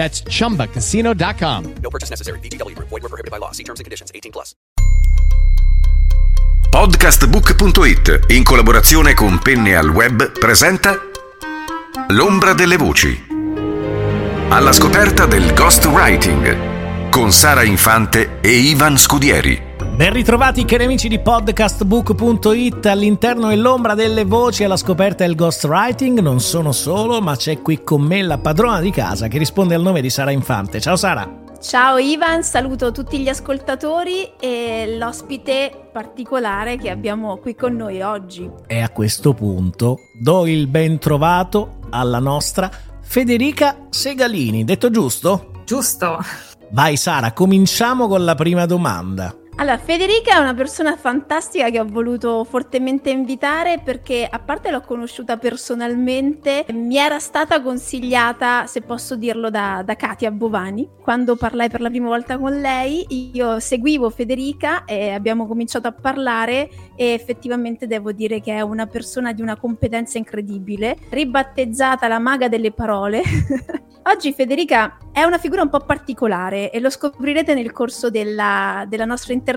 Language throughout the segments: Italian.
That's chumbacasino.com. No purchase necessary. VGW Group. Void were prohibited by law. See terms and conditions. 18 plus. Podcastbook.it in collaborazione con Penne al Web presenta L'ombra delle voci. Alla scoperta del ghostwriting con Sara Infante e Ivan Scudieri. Ben ritrovati cari amici di podcastbook.it all'interno dell'ombra delle voci alla scoperta del ghostwriting non sono solo ma c'è qui con me la padrona di casa che risponde al nome di Sara Infante ciao Sara Ciao Ivan, saluto tutti gli ascoltatori e l'ospite particolare che abbiamo qui con noi oggi. E a questo punto do il ben trovato alla nostra Federica Segalini, detto giusto? Giusto. Vai Sara, cominciamo con la prima domanda. Allora, Federica è una persona fantastica che ho voluto fortemente invitare perché, a parte l'ho conosciuta personalmente, mi era stata consigliata, se posso dirlo, da, da Katia Bovani. Quando parlai per la prima volta con lei, io seguivo Federica e abbiamo cominciato a parlare e effettivamente devo dire che è una persona di una competenza incredibile, ribattezzata la maga delle parole. Oggi Federica è una figura un po' particolare e lo scoprirete nel corso della, della nostra intervista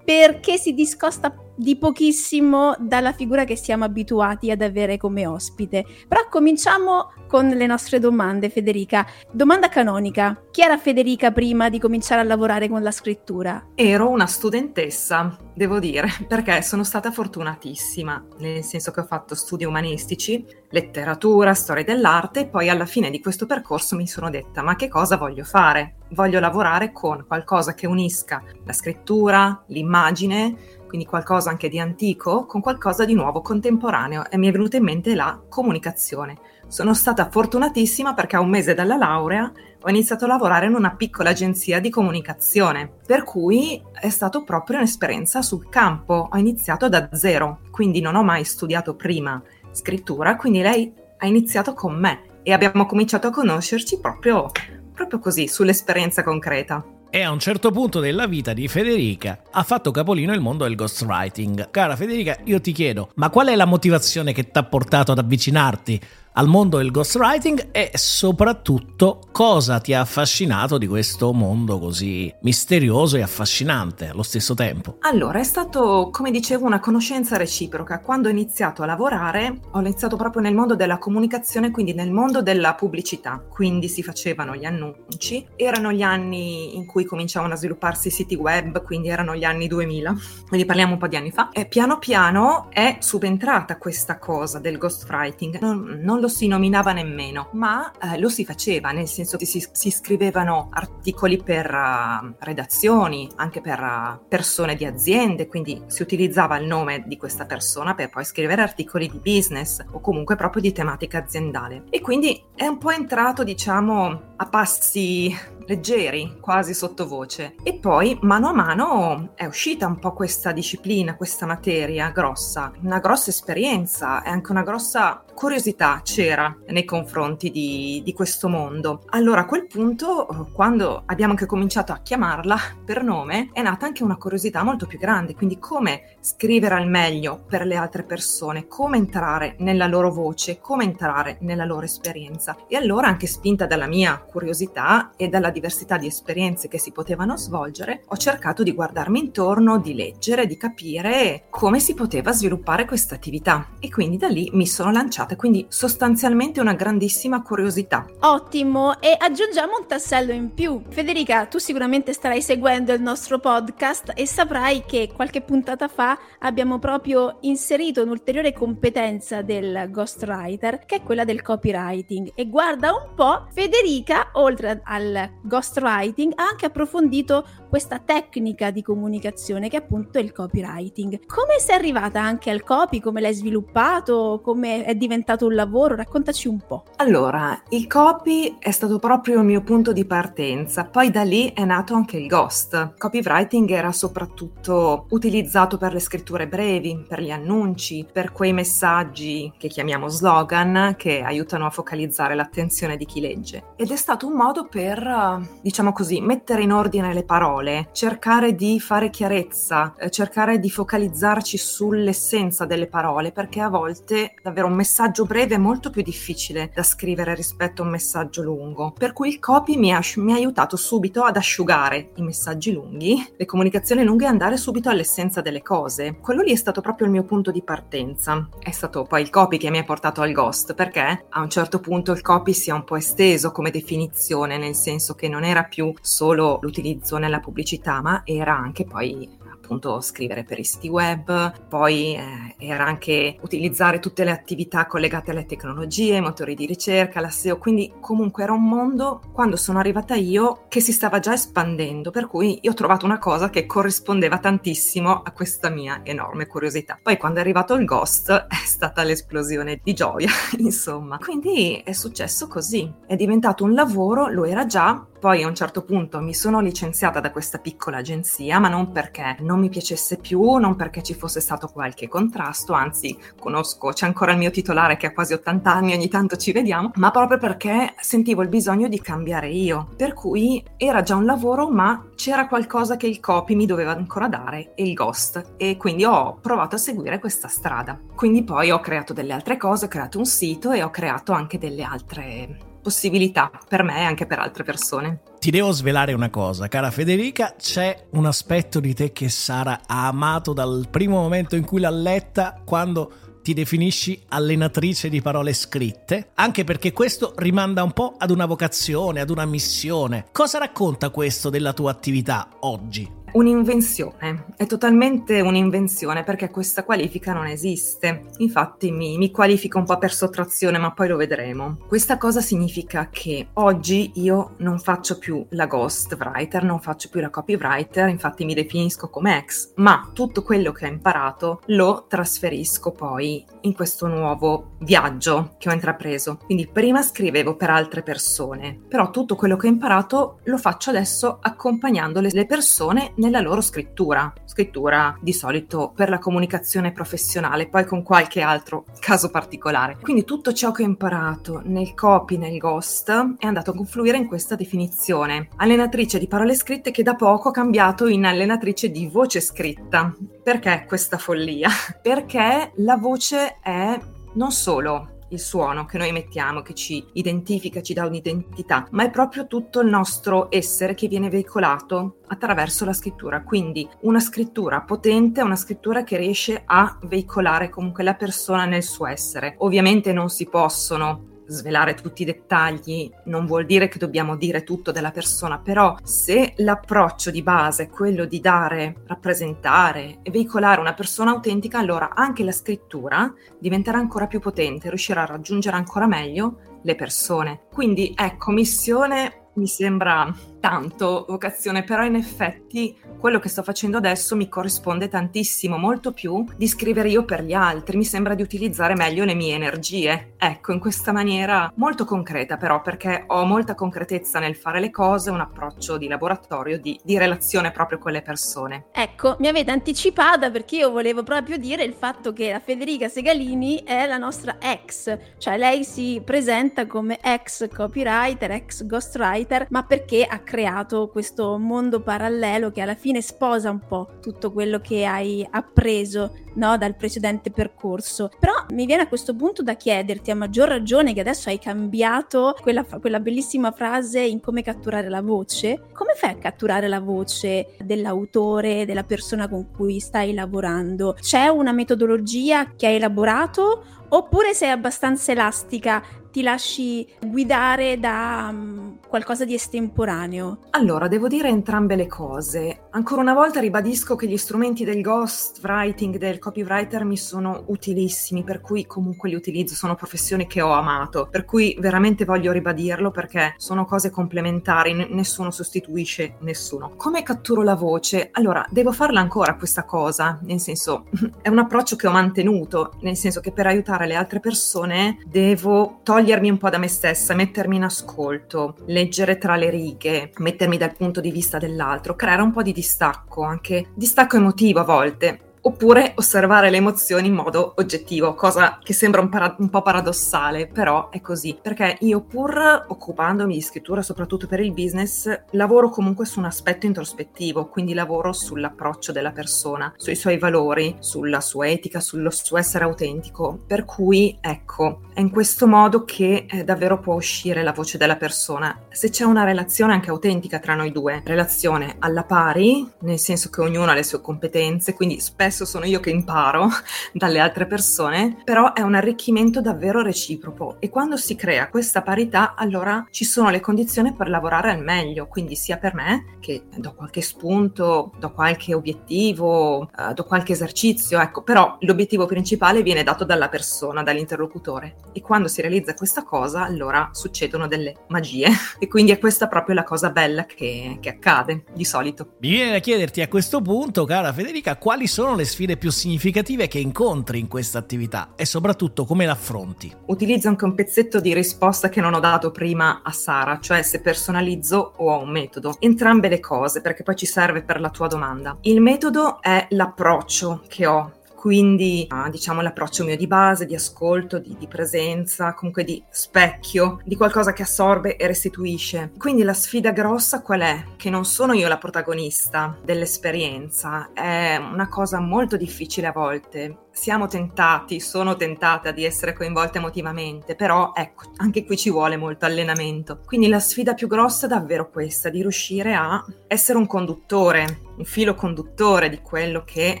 perché si discosta di pochissimo dalla figura che siamo abituati ad avere come ospite. Però cominciamo con le nostre domande, Federica. Domanda canonica. Chi era Federica prima di cominciare a lavorare con la scrittura? Ero una studentessa, devo dire, perché sono stata fortunatissima, nel senso che ho fatto studi umanistici, letteratura, storia dell'arte e poi alla fine di questo percorso mi sono detta ma che cosa voglio fare? Voglio lavorare con qualcosa che unisca la scrittura, l'immagine, quindi qualcosa anche di antico, con qualcosa di nuovo, contemporaneo e mi è venuta in mente la comunicazione. Sono stata fortunatissima perché a un mese dalla laurea ho iniziato a lavorare in una piccola agenzia di comunicazione, per cui è stato proprio un'esperienza sul campo. Ho iniziato da zero, quindi non ho mai studiato prima scrittura, quindi lei ha iniziato con me e abbiamo cominciato a conoscerci proprio, proprio così, sull'esperienza concreta. E a un certo punto della vita di Federica ha fatto capolino il mondo del ghostwriting. Cara Federica, io ti chiedo, ma qual è la motivazione che ti ha portato ad avvicinarti al mondo del ghostwriting e soprattutto cosa ti ha affascinato di questo mondo così misterioso e affascinante allo stesso tempo? Allora, è stato, come dicevo, una conoscenza reciproca. Quando ho iniziato a lavorare, ho iniziato proprio nel mondo della comunicazione, quindi nel mondo della pubblicità. Quindi si facevano gli annunci. Erano gli anni in cui cominciavano a svilupparsi i siti web, quindi erano gli anni 2000, quindi parliamo un po' di anni fa. E piano piano è subentrata questa cosa del ghostwriting. Non, non lo si nominava nemmeno, ma eh, lo si faceva, nel senso che si, si scrivevano articoli per uh, redazioni, anche per uh, persone di aziende, quindi si utilizzava il nome di questa persona per poi scrivere articoli di business o comunque proprio di tematica aziendale. E quindi è un po' entrato, diciamo, a passi leggeri, quasi sottovoce. E poi mano a mano è uscita un po' questa disciplina, questa materia grossa, una grossa esperienza e anche una grossa curiosità c'era nei confronti di, di questo mondo. Allora a quel punto, quando abbiamo anche cominciato a chiamarla per nome, è nata anche una curiosità molto più grande, quindi come scrivere al meglio per le altre persone, come entrare nella loro voce, come entrare nella loro esperienza. E allora anche spinta dalla mia curiosità e dalla diversità di esperienze che si potevano svolgere, ho cercato di guardarmi intorno, di leggere, di capire come si poteva sviluppare questa attività e quindi da lì mi sono lanciata, quindi sostanzialmente una grandissima curiosità. Ottimo, e aggiungiamo un tassello in più. Federica, tu sicuramente starai seguendo il nostro podcast e saprai che qualche puntata fa abbiamo proprio inserito un'ulteriore competenza del ghostwriter, che è quella del copywriting. E guarda un po', Federica, oltre al ghostwriting, ha anche approfondito questa tecnica di comunicazione che è appunto il copywriting. Come sei arrivata anche al copy? Come l'hai sviluppato? Come è diventato un lavoro? Raccontaci un po'. Allora, il copy è stato proprio il mio punto di partenza, poi da lì è nato anche il ghost. Copywriting era soprattutto utilizzato per le scritture brevi, per gli annunci, per quei messaggi che chiamiamo slogan che aiutano a focalizzare l'attenzione di chi legge. Ed è stato un modo per, diciamo così, mettere in ordine le parole, cercare di fare chiarezza, eh, cercare di focalizzarci sull'essenza delle parole, perché a volte davvero un messaggio breve è molto più difficile da scrivere rispetto a un messaggio lungo. Per cui il copy mi ha, mi ha aiutato subito ad asciugare i messaggi lunghi, le comunicazioni lunghe e andare subito all'essenza delle cose. Quello lì è stato proprio il mio punto di partenza. È stato poi il copy che mi ha portato al ghost, perché a un certo punto il copy si è un po' esteso come definizione, nel senso che non era più solo l'utilizzo nella pubblicità, ma era anche poi appunto scrivere per i siti web, poi eh, era anche utilizzare tutte le attività collegate alle tecnologie, motori di ricerca, la SEO, quindi comunque era un mondo quando sono arrivata io che si stava già espandendo, per cui io ho trovato una cosa che corrispondeva tantissimo a questa mia enorme curiosità. Poi quando è arrivato il ghost è stata l'esplosione di gioia, insomma. Quindi è successo così, è diventato un lavoro, lo era già, poi a un certo punto mi sono licenziata da questa piccola agenzia, ma non perché non mi piacesse più, non perché ci fosse stato qualche contrasto, anzi conosco, c'è ancora il mio titolare che ha quasi 80 anni, ogni tanto ci vediamo, ma proprio perché sentivo il bisogno di cambiare io. Per cui era già un lavoro, ma c'era qualcosa che il copy mi doveva ancora dare e il ghost e quindi ho provato a seguire questa strada. Quindi poi ho creato delle altre cose, ho creato un sito e ho creato anche delle altre possibilità per me e anche per altre persone. Ti devo svelare una cosa, cara Federica, c'è un aspetto di te che Sara ha amato dal primo momento in cui l'ha letta, quando ti definisci allenatrice di parole scritte, anche perché questo rimanda un po' ad una vocazione, ad una missione. Cosa racconta questo della tua attività oggi? Un'invenzione, è totalmente un'invenzione perché questa qualifica non esiste. Infatti mi, mi, qualifico un po' per sottrazione, ma poi lo vedremo. Questa cosa significa che oggi io non faccio più la ghostwriter, non faccio più la copywriter, infatti mi definisco come ex, ma tutto quello che ho imparato lo trasferisco poi in questo nuovo viaggio che ho intrapreso. Quindi prima scrivevo per altre persone, però tutto quello che ho imparato lo faccio adesso accompagnando le, le persone nella loro scrittura, scrittura di solito per la comunicazione professionale, poi con qualche altro caso particolare. Quindi tutto ciò che ho imparato nel copy, nel ghost, è andato a confluire in questa definizione. Allenatrice di parole scritte che da poco ho cambiato in allenatrice di voce scritta. Perché questa follia? Perché la voce è non solo il suono che noi emettiamo, che ci identifica, ci dà un'identità, ma è proprio tutto il nostro essere che viene veicolato attraverso la scrittura. Quindi una scrittura potente, una scrittura che riesce a veicolare comunque la persona nel suo essere. Ovviamente non si possono svelare tutti i dettagli non vuol dire che dobbiamo dire tutto della persona, però se l'approccio di base è quello di dare, rappresentare e veicolare una persona autentica, allora anche la scrittura diventerà ancora più potente, riuscirà a raggiungere ancora meglio le persone. Quindi ecco, missione mi sembra tanto vocazione, però in effetti quello che sto facendo adesso mi corrisponde tantissimo, molto più di scrivere io per gli altri, mi sembra di utilizzare meglio le mie energie. Ecco, in questa maniera molto concreta però, perché ho molta concretezza nel fare le cose, un approccio di laboratorio, di, di relazione proprio con le persone. Ecco, mi avete anticipata perché io volevo proprio dire il fatto che la Federica Segalini è la nostra ex, cioè lei si presenta come ex copywriter, ex ghostwriter, ma perché ha creato questo mondo parallelo che alla fine sposa un po' tutto quello che hai appreso no, dal precedente percorso. Però mi viene a questo punto da chiederti, a maggior ragione che adesso hai cambiato quella, quella bellissima frase in come catturare la voce, come fai a catturare la voce dell'autore, della persona con cui stai lavorando? C'è una metodologia che hai elaborato oppure sei abbastanza elastica ti lasci guidare da um, qualcosa di estemporaneo? Allora, devo dire entrambe le cose. Ancora una volta ribadisco che gli strumenti del ghostwriting, del copywriter mi sono utilissimi, per cui comunque li utilizzo, sono professioni che ho amato, per cui veramente voglio ribadirlo perché sono cose complementari, n- nessuno sostituisce nessuno. Come catturo la voce? Allora, devo farla ancora questa cosa, nel senso, è un approccio che ho mantenuto, nel senso che per aiutare le altre persone devo togliere togliermi un po' da me stessa, mettermi in ascolto, leggere tra le righe, mettermi dal punto di vista dell'altro, creare un po' di distacco, anche distacco emotivo a volte oppure osservare le emozioni in modo oggettivo, cosa che sembra un, para- un, po' paradossale, però è così, perché io pur occupandomi di scrittura soprattutto per il business, lavoro comunque su un aspetto introspettivo, quindi lavoro sull'approccio della persona, sui suoi valori, sulla sua etica, sullo suo essere autentico, per cui ecco, è in questo modo che eh, davvero può uscire la voce della persona. Se c'è una relazione anche autentica tra noi due, relazione alla pari, nel senso che ognuno ha le sue competenze, quindi spesso spesso sono io che imparo dalle altre persone, però è un arricchimento davvero reciproco. E quando si crea questa parità allora ci sono le condizioni per lavorare al meglio, quindi sia per me che do qualche spunto, do qualche obiettivo, uh, do qualche esercizio, ecco, però l'obiettivo principale viene dato dalla persona, dall'interlocutore. E quando si realizza questa cosa allora succedono delle magie. E quindi è questa proprio la cosa bella che, che accade di solito. Mi viene da chiederti a questo punto, cara Federica, quali sono le le sfide più significative che incontri in questa attività e soprattutto come l'affronti? Utilizzo anche un pezzetto di risposta che non ho dato prima a Sara, cioè se personalizzo o ho un metodo. Entrambe le cose perché poi ci serve per la tua domanda. Il metodo è l'approccio che ho quindi ah, diciamo l'approccio mio di base, di ascolto, di, di, presenza, comunque di specchio, di qualcosa che assorbe e restituisce. Quindi la sfida grossa qual è? Che non sono io la protagonista dell'esperienza, è una cosa molto difficile a volte siamo tentati, sono tentata di essere coinvolte emotivamente, però ecco, anche qui ci vuole molto allenamento. Quindi la sfida più grossa è davvero questa, di riuscire a essere un conduttore, un filo conduttore di quello che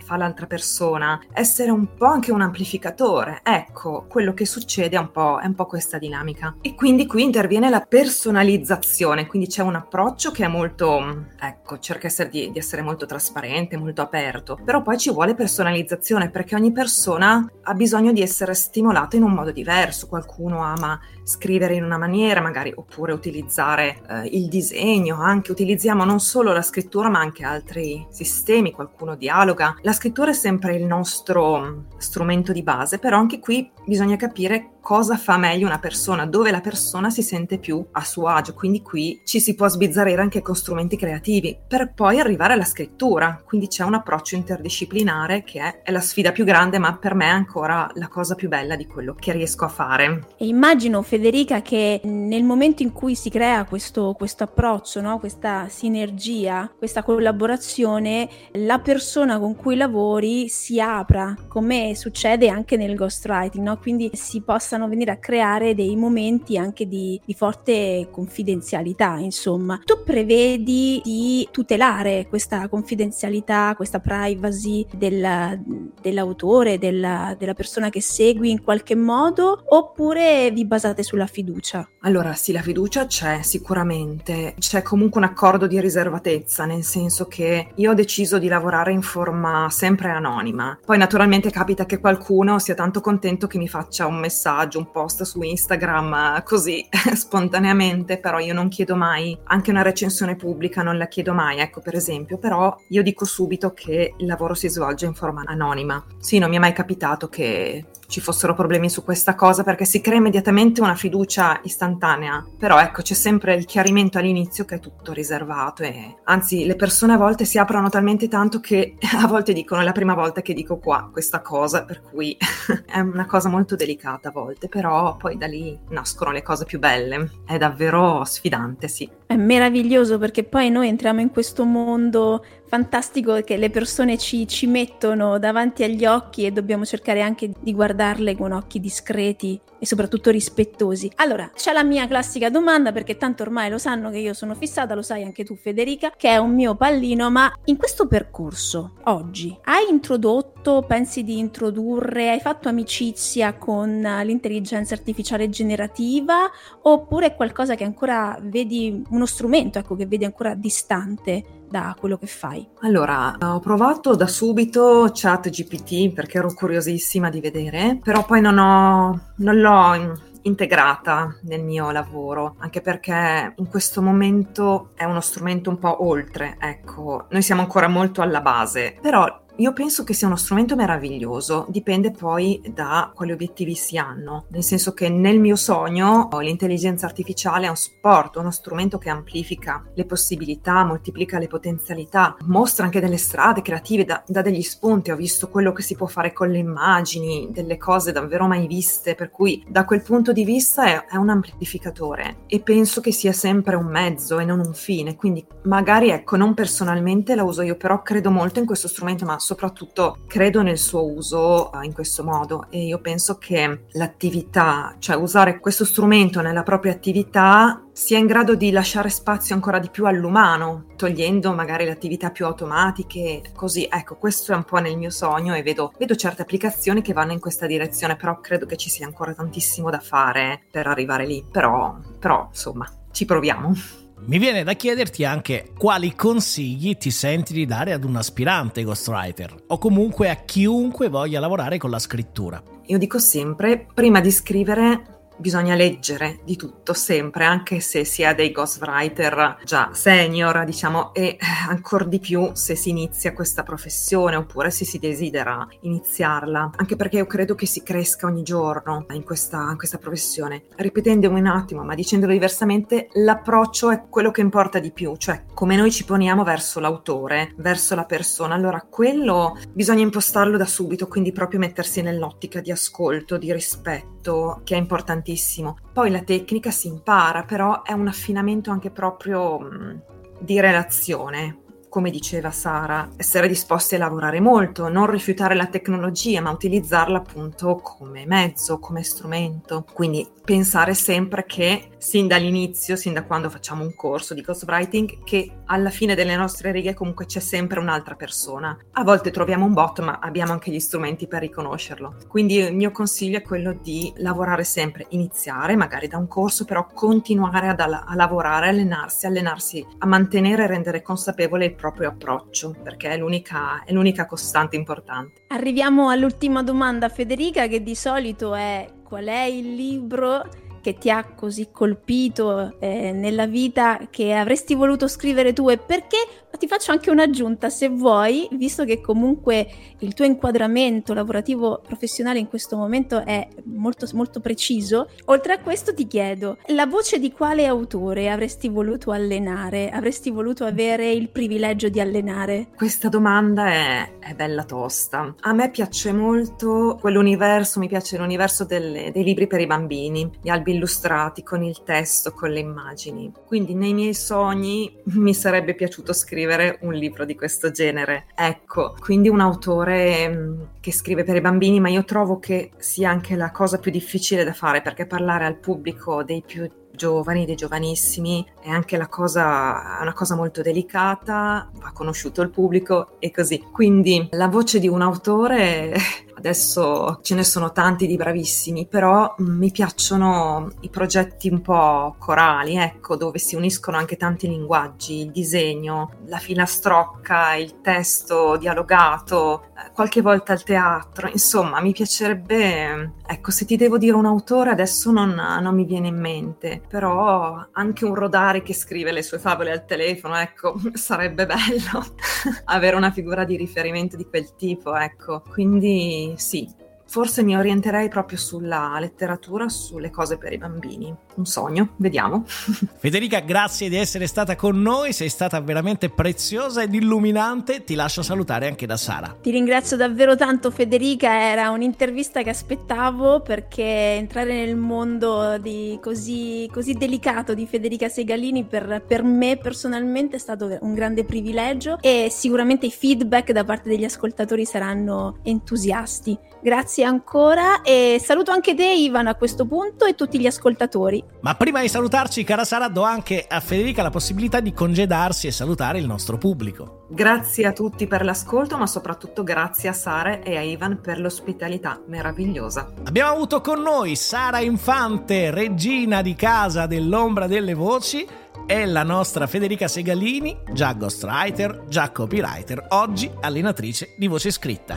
fa l'altra persona, essere un po' anche un amplificatore. Ecco, quello che succede è un po', è un po questa dinamica. E quindi qui interviene la personalizzazione, quindi c'è un approccio che è molto, ecco, cerca di, di essere molto trasparente, molto aperto, però poi ci vuole personalizzazione perché ogni persona persona ha bisogno di essere stimolata in un modo diverso. Qualcuno ama scrivere in una maniera, magari, oppure utilizzare eh, il disegno. Anche utilizziamo non solo la scrittura, ma anche altri sistemi. Qualcuno dialoga. La scrittura è sempre il nostro mm, strumento di base, però anche qui bisogna capire cosa fa meglio una persona, dove la persona si sente più a suo agio. Quindi qui ci si può sbizzarrire anche con strumenti creativi per poi arrivare alla scrittura. Quindi c'è un approccio interdisciplinare che è, è la sfida più grande, ma per me è ancora la cosa più bella di quello che riesco a fare. E immagino, Federica, che nel momento in cui si crea questo, questo approccio, no? questa sinergia, questa collaborazione, la persona con cui lavori si apra, come succede anche nel ghostwriting, no? quindi si possa possano venire a creare dei momenti anche di, di forte confidenzialità, insomma. Tu prevedi di tutelare questa confidenzialità, questa privacy del, dell'autore, della, della persona che segui in qualche modo, oppure vi basate sulla fiducia? Allora, sì, la fiducia c'è sicuramente. C'è comunque un accordo di riservatezza, nel senso che io ho deciso di lavorare in forma sempre anonima. Poi naturalmente capita che qualcuno sia tanto contento che mi faccia un messaggio messaggio, un post su Instagram eh, così spontaneamente, però io non chiedo mai, anche una recensione pubblica non la chiedo mai, ecco per esempio, però io dico subito che il lavoro si svolge in forma anonima. Sì, non mi è mai capitato che ci fossero problemi su questa cosa perché si crea immediatamente una fiducia istantanea. Però ecco, c'è sempre il chiarimento all'inizio che è tutto riservato e anzi le persone a volte si aprono talmente tanto che a volte dicono è la prima volta che dico qua questa cosa, per cui è una cosa molto delicata a volte, però poi da lì nascono le cose più belle. È davvero sfidante, sì. È meraviglioso perché poi noi entriamo in questo mondo fantastico che le persone ci, ci, mettono davanti agli occhi e dobbiamo cercare anche di guardarle con occhi discreti e soprattutto rispettosi. Allora, c'è la mia classica domanda perché tanto ormai lo sanno che io sono fissata, lo sai anche tu Federica, che è un mio pallino, ma in questo percorso, oggi, hai introdotto, pensi di introdurre, hai fatto amicizia con l'intelligenza artificiale generativa oppure è qualcosa che ancora vedi, uno strumento, ecco, che vedi ancora distante? da quello che fai? Allora, ho provato da subito chat GPT perché ero curiosissima di vedere, però poi non, ho, non l'ho integrata nel mio lavoro, anche perché in questo momento è uno strumento un po' oltre, ecco, noi siamo ancora molto alla base, però io penso che sia uno strumento meraviglioso, dipende poi da quali obiettivi si hanno, nel senso che nel mio sogno l'intelligenza artificiale è un supporto, uno strumento che amplifica le possibilità, moltiplica le potenzialità, mostra anche delle strade creative, dà, dà degli spunti, ho visto quello che si può fare con le immagini, delle cose davvero mai viste, per cui da quel punto di vista è, è un amplificatore e penso che sia sempre un mezzo e non un fine, quindi magari ecco, non personalmente la uso io, però credo molto in questo strumento, soprattutto credo nel suo uso uh, in questo modo. E io penso che l'attività, cioè usare questo strumento nella propria attività sia in grado di lasciare spazio ancora di più all'umano, togliendo magari le attività più automatiche, così. Ecco, questo è un po' nel mio sogno e vedo, vedo certe applicazioni che vanno in questa direzione, però credo che ci sia ancora tantissimo da fare per arrivare lì, però, però insomma, ci proviamo. Mi viene da chiederti anche quali consigli ti senti di dare ad un aspirante ghostwriter o comunque a chiunque voglia lavorare con la scrittura. Io dico sempre, prima di scrivere bisogna leggere di tutto sempre, anche se si è dei ghostwriter già senior, diciamo, e ancora di più se si inizia questa professione oppure se si desidera iniziarla, anche perché io credo che si cresca ogni giorno in questa, in questa professione. Ripetendomi un attimo, ma dicendolo diversamente, l'approccio è quello che importa di più, cioè come noi ci poniamo verso l'autore, verso la persona. Allora, quello bisogna impostarlo da subito, quindi proprio mettersi nell'ottica di ascolto, di rispetto, che è importantissimo tantissimo. Poi la tecnica si impara, però è un affinamento anche proprio mh, di relazione, come diceva Sara, essere disposti a lavorare molto, non rifiutare la tecnologia, ma utilizzarla appunto come mezzo, come strumento. Quindi pensare sempre che sin dall'inizio, sin da quando facciamo un corso di ghostwriting, che alla fine delle nostre righe comunque c'è sempre un'altra persona. A volte troviamo un bot, ma abbiamo anche gli strumenti per riconoscerlo. Quindi il mio consiglio è quello di lavorare sempre, iniziare magari da un corso, però continuare ad, a lavorare, allenarsi, allenarsi a mantenere e rendere consapevole il proprio approccio, perché è l'unica, è l'unica costante importante. Arriviamo all'ultima domanda, Federica, che di solito è qual è il libro che ti ha così colpito eh, nella vita che avresti voluto scrivere tu e perché? Ti faccio anche un'aggiunta se vuoi, visto che comunque il tuo inquadramento lavorativo professionale in questo momento è molto, molto preciso. Oltre a questo ti chiedo, la voce di quale autore avresti voluto allenare? Avresti voluto avere il privilegio di allenare? Questa domanda è, è bella tosta. A me piace molto quell'universo, mi piace l'universo delle, dei libri per i bambini, gli albi illustrati con il testo, con le immagini. Quindi nei miei sogni mi sarebbe piaciuto scrivere un libro di questo genere. Ecco, quindi un autore mm, che scrive per i bambini, ma io trovo che sia anche la cosa più difficile da fare perché parlare al pubblico dei più giovani, dei giovanissimi, è anche la cosa, una cosa molto delicata, va conosciuto il pubblico e così. Quindi la voce di un autore Adesso ce ne sono tanti di bravissimi, però mi piacciono i progetti un po' corali, ecco, dove si uniscono anche tanti linguaggi, il disegno, la filastrocca, il testo dialogato, eh, qualche volta il teatro, insomma, mi piacerebbe, ecco, se ti devo dire un autore adesso non, non mi viene in mente, però anche un Rodari che scrive le sue favole al telefono, ecco, sarebbe bello avere una figura di riferimento di quel tipo, ecco, quindi sì, forse mi orienterei proprio sulla letteratura, sulle cose per i bambini. Un sogno, vediamo. Federica, grazie di essere stata con noi, sei stata veramente preziosa ed illuminante. Ti lascio salutare anche da Sara. Ti ringrazio davvero tanto Federica, era un'intervista che aspettavo perché entrare nel mondo di così, così delicato di Federica Segalini per, per me personalmente è stato un grande privilegio e sicuramente i feedback da parte degli ascoltatori saranno entusiasti. Grazie ancora e saluto anche te Ivan a questo punto e tutti gli ascoltatori. Ma prima di salutarci, cara Sara, do anche a Federica la possibilità di congedarsi e salutare il nostro pubblico. Grazie a tutti per l'ascolto, ma soprattutto grazie a Sara e a Ivan per l'ospitalità meravigliosa. Abbiamo avuto con noi Sara Infante, regina di casa dell'ombra delle voci e la nostra Federica Segalini, già ghostwriter, già copywriter, oggi allenatrice di voce scritta.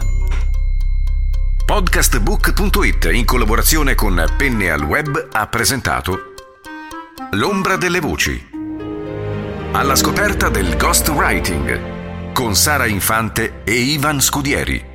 Podcastbook.it in collaborazione con Penne al Web ha presentato L'ombra delle voci. Alla scoperta del ghostwriting con Sara Infante e Ivan Scudieri.